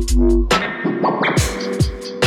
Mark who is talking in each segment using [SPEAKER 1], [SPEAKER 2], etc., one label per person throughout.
[SPEAKER 1] thank you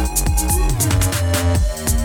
[SPEAKER 1] Música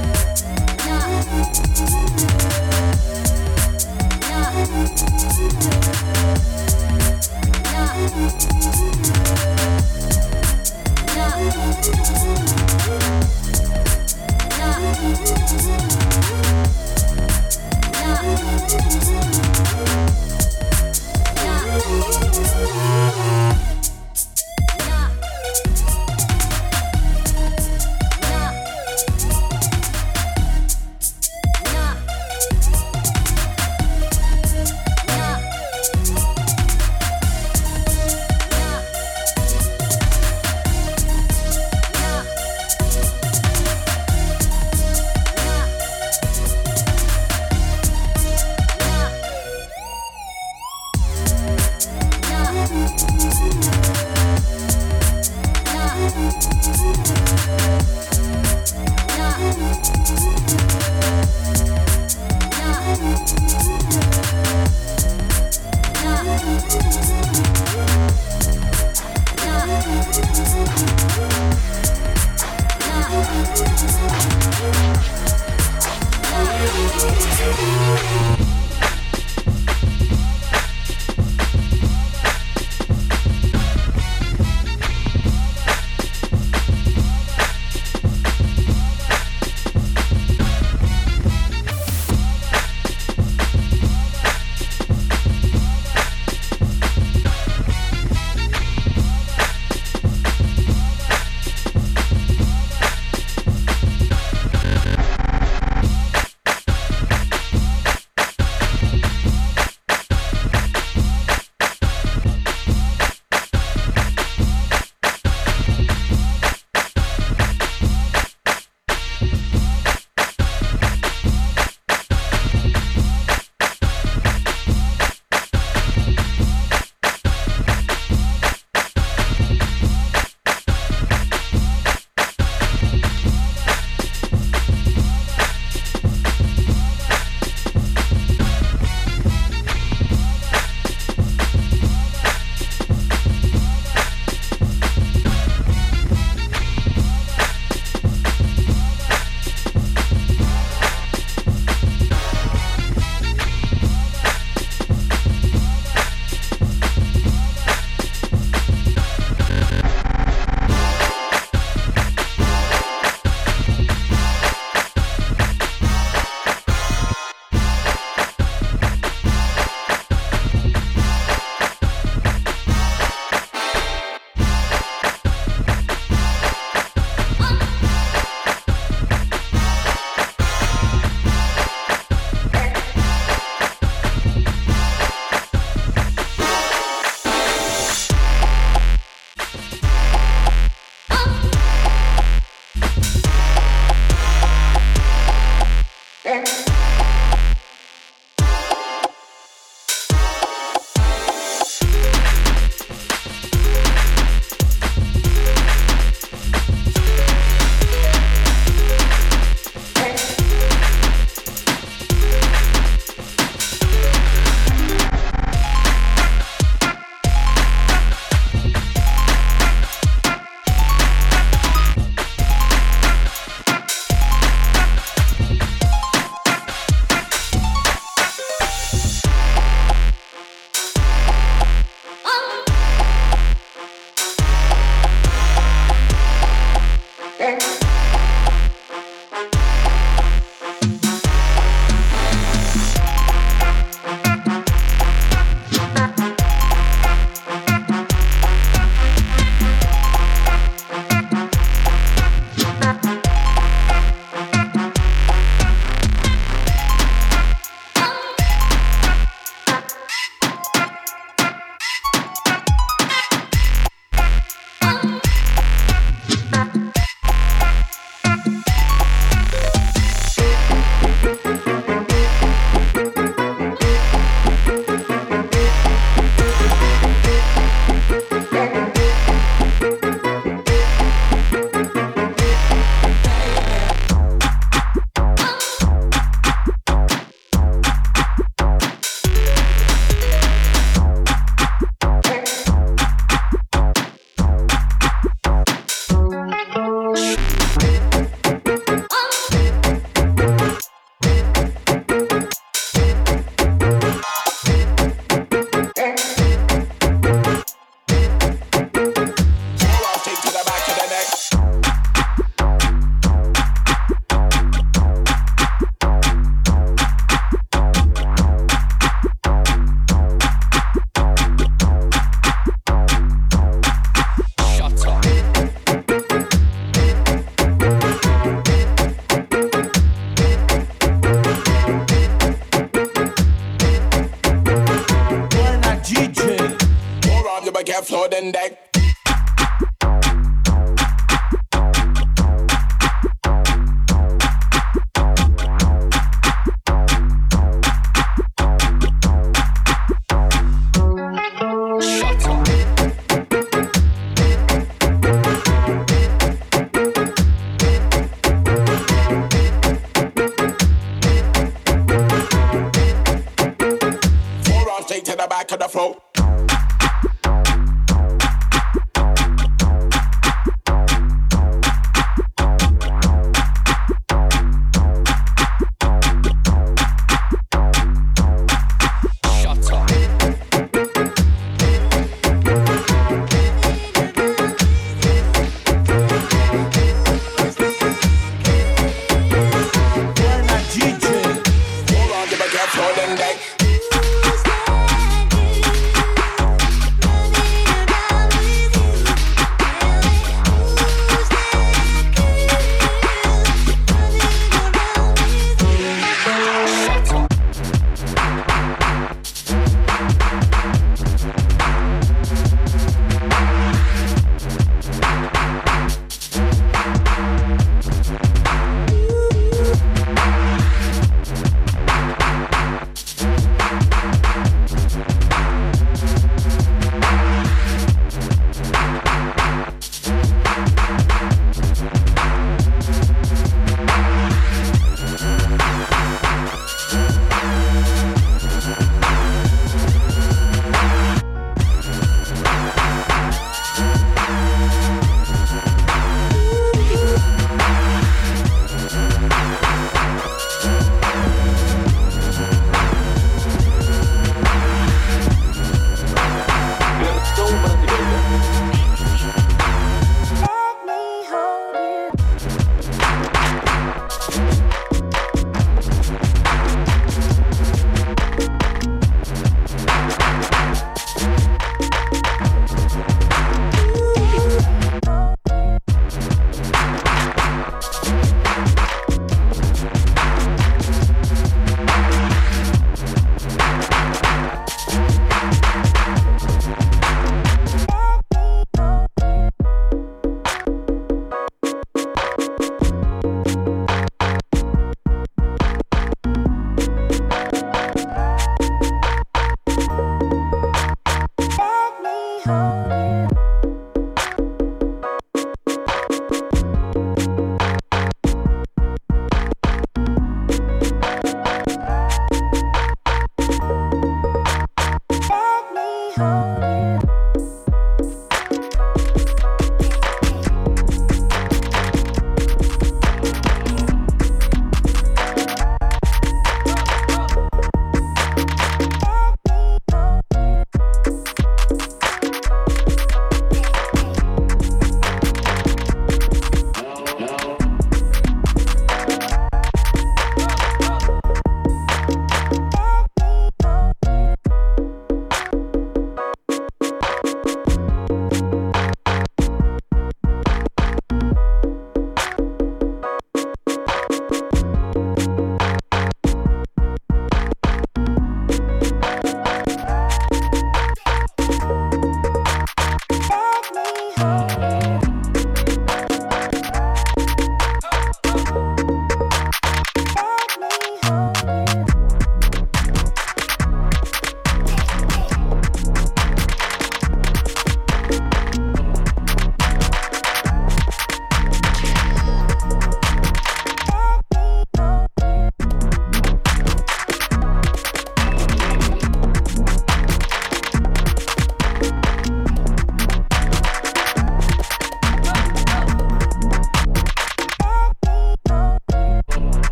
[SPEAKER 1] back.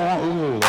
[SPEAKER 1] or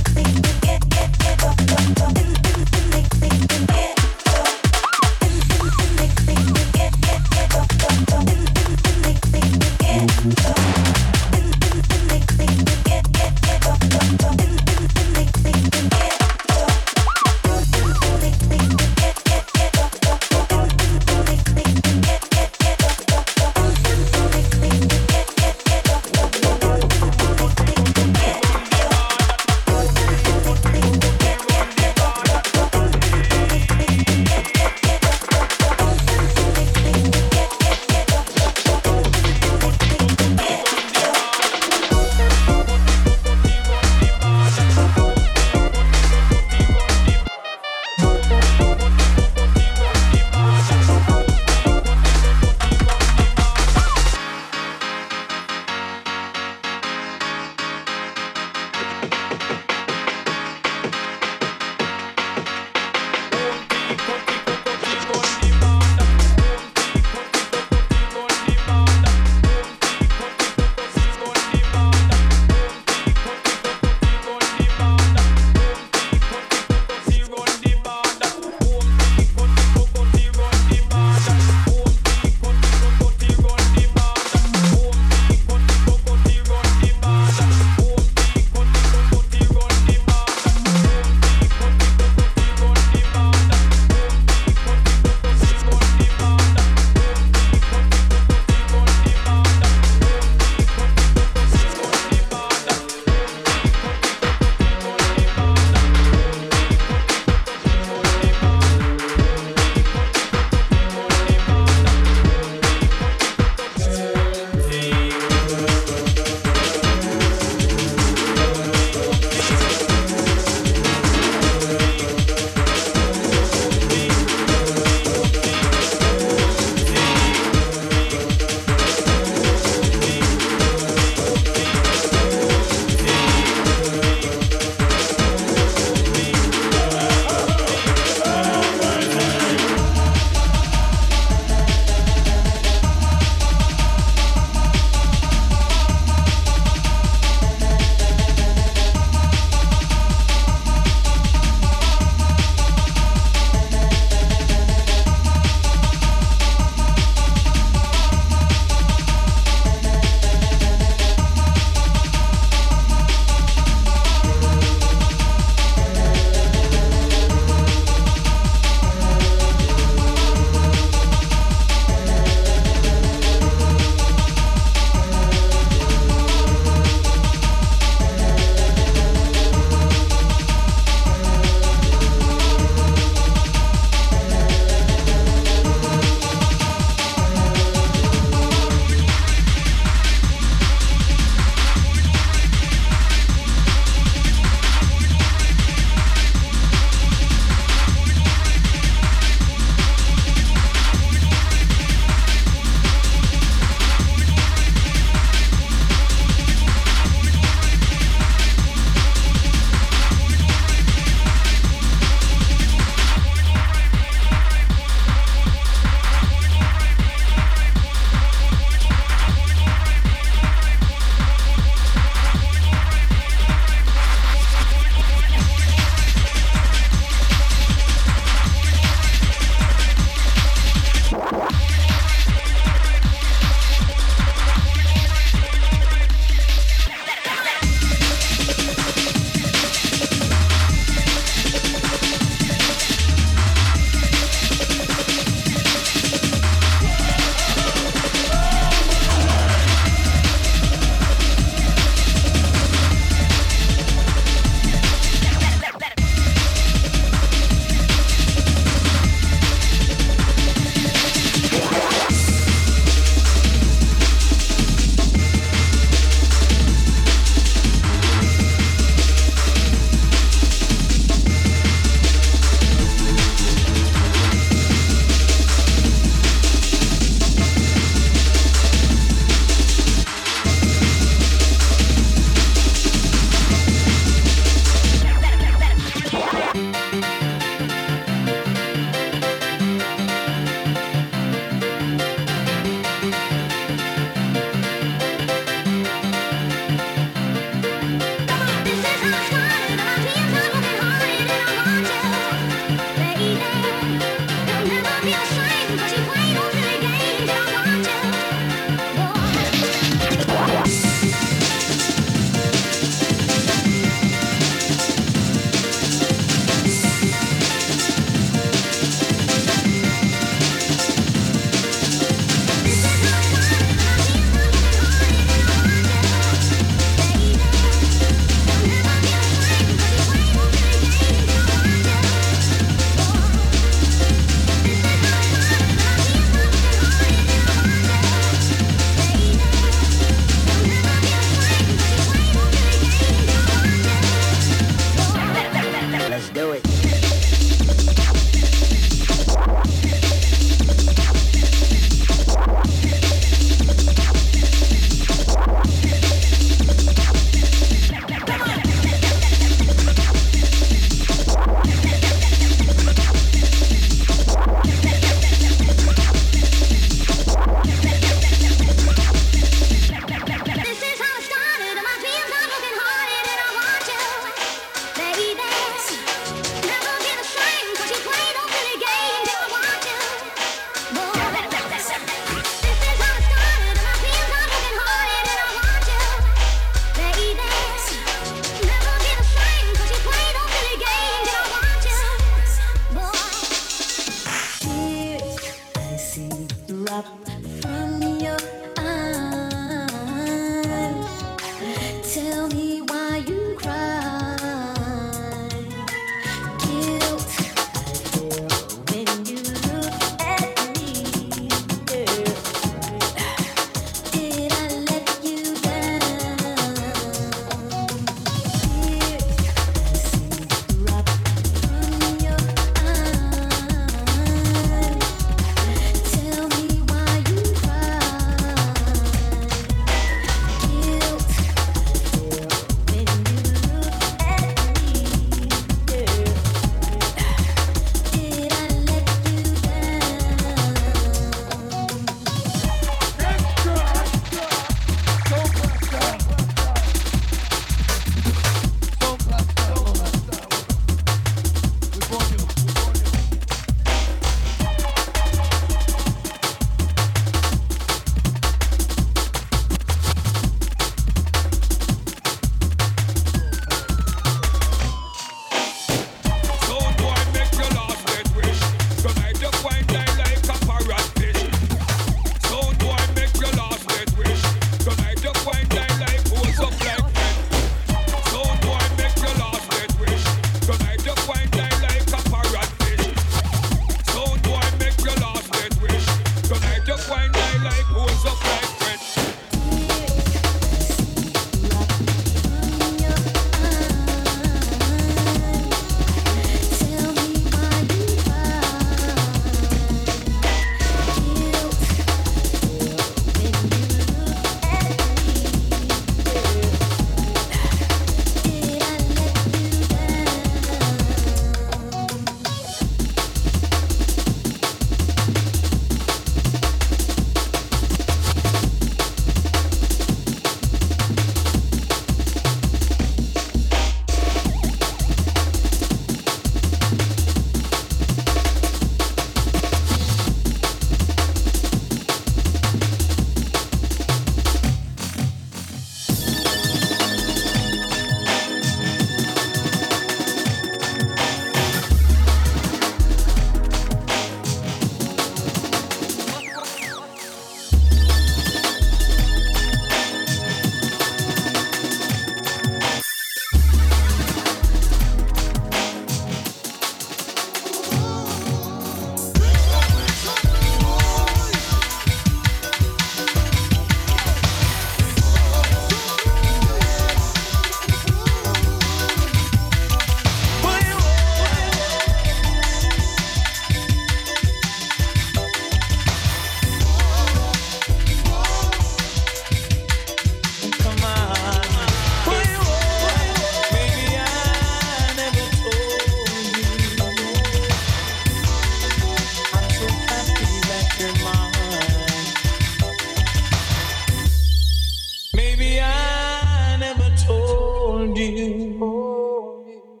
[SPEAKER 1] hold you.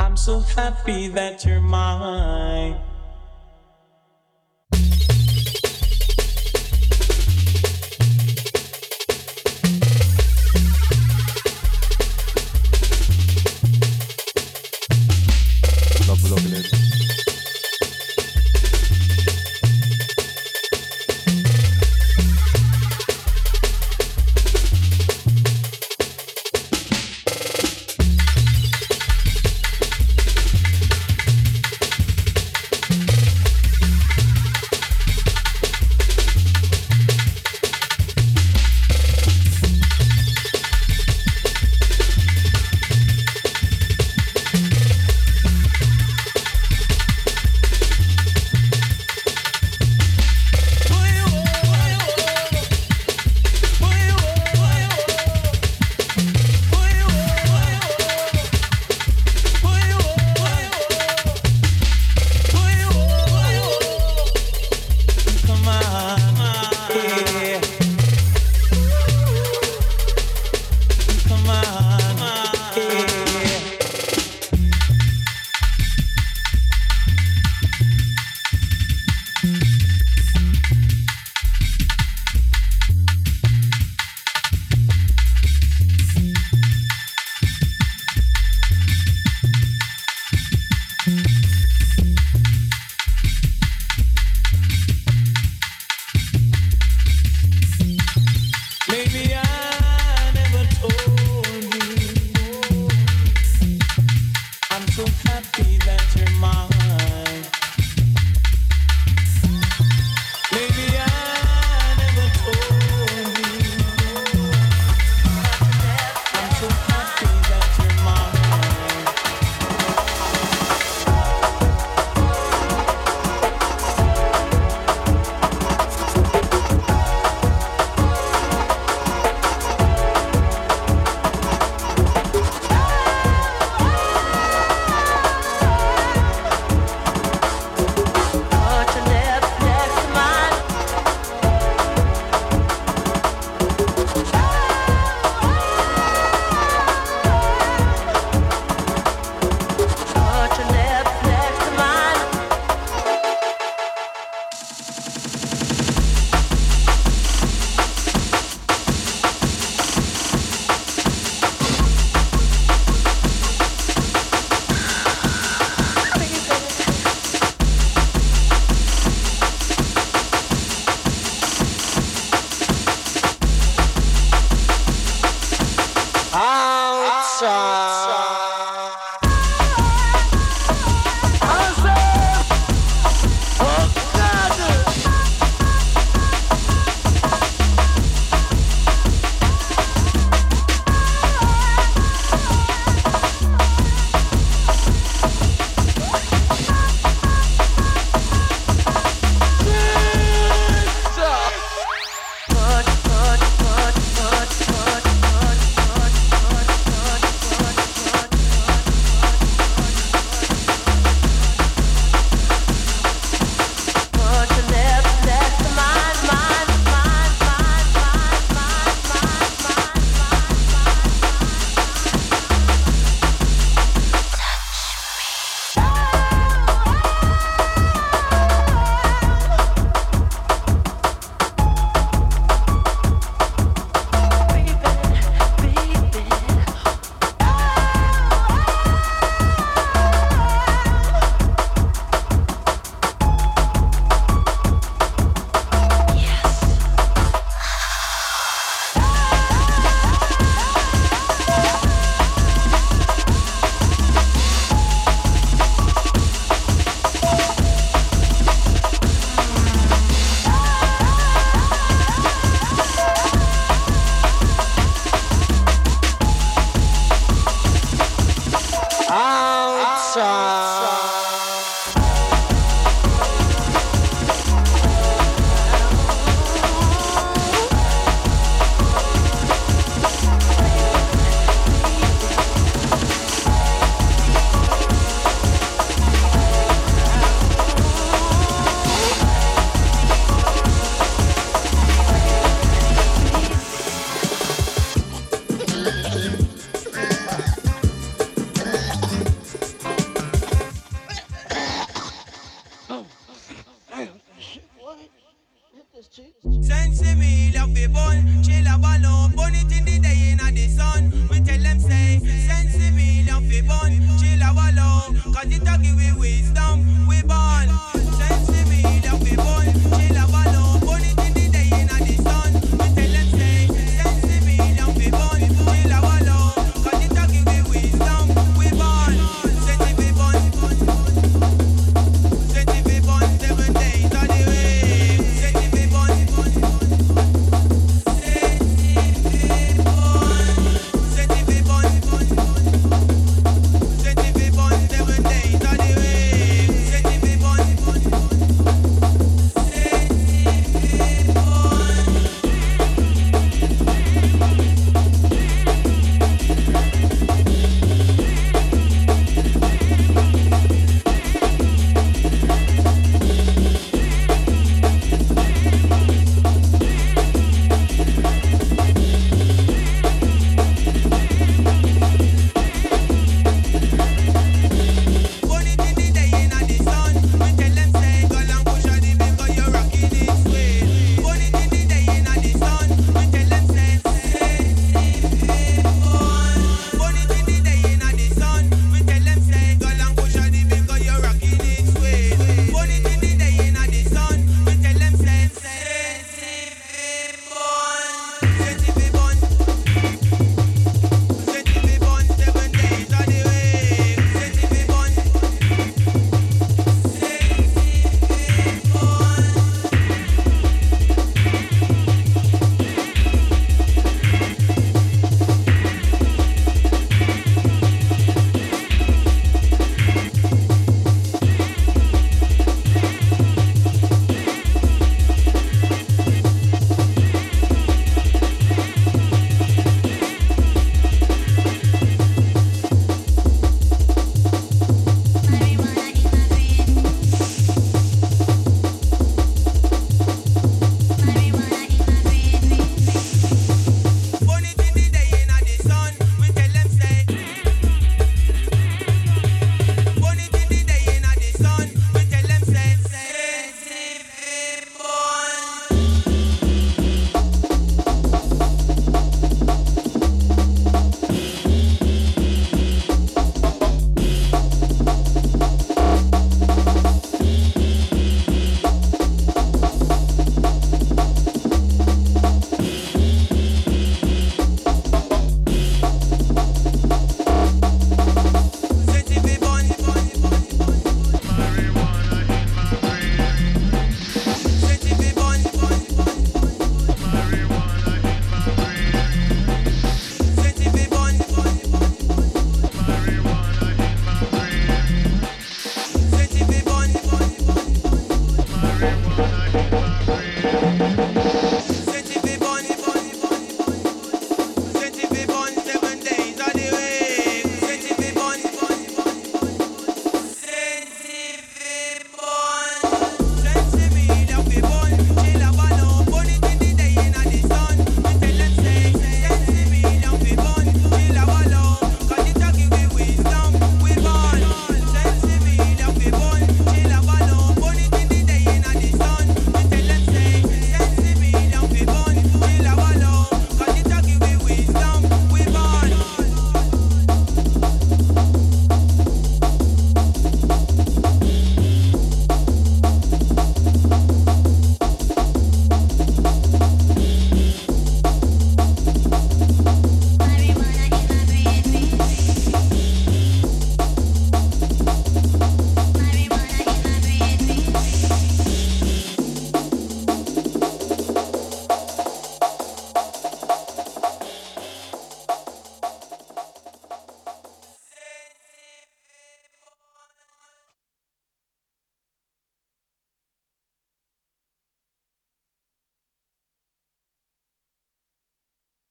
[SPEAKER 1] I'm
[SPEAKER 2] so happy that you're mine.